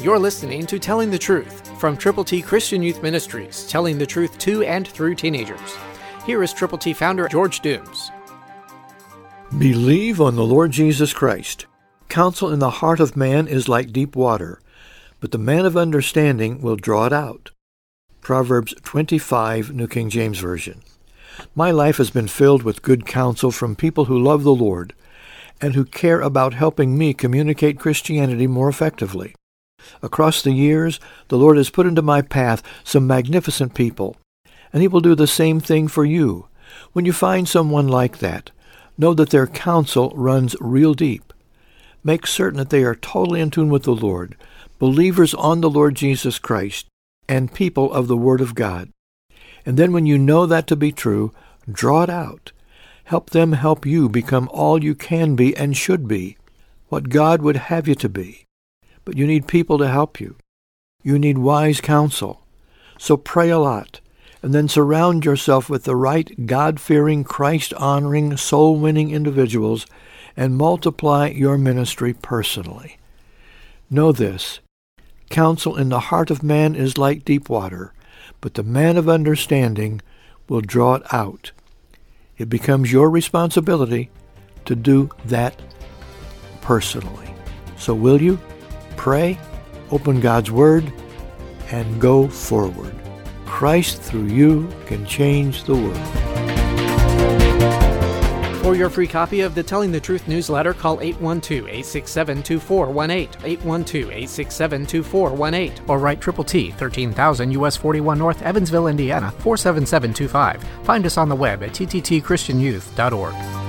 You're listening to Telling the Truth from Triple T Christian Youth Ministries, telling the truth to and through teenagers. Here is Triple T founder George Dooms. Believe on the Lord Jesus Christ. Counsel in the heart of man is like deep water, but the man of understanding will draw it out. Proverbs 25, New King James Version. My life has been filled with good counsel from people who love the Lord and who care about helping me communicate Christianity more effectively. Across the years, the Lord has put into my path some magnificent people, and He will do the same thing for you. When you find someone like that, know that their counsel runs real deep. Make certain that they are totally in tune with the Lord, believers on the Lord Jesus Christ, and people of the Word of God. And then when you know that to be true, draw it out. Help them help you become all you can be and should be, what God would have you to be but you need people to help you. You need wise counsel. So pray a lot, and then surround yourself with the right God-fearing, Christ-honoring, soul-winning individuals, and multiply your ministry personally. Know this. Counsel in the heart of man is like deep water, but the man of understanding will draw it out. It becomes your responsibility to do that personally. So will you? Pray, open God's Word, and go forward. Christ through you can change the world. For your free copy of the Telling the Truth newsletter, call 812-867-2418, 812-867-2418, or write Triple T, 13,000 US 41 North, Evansville, Indiana, 47725. Find us on the web at tttchristianyouth.org.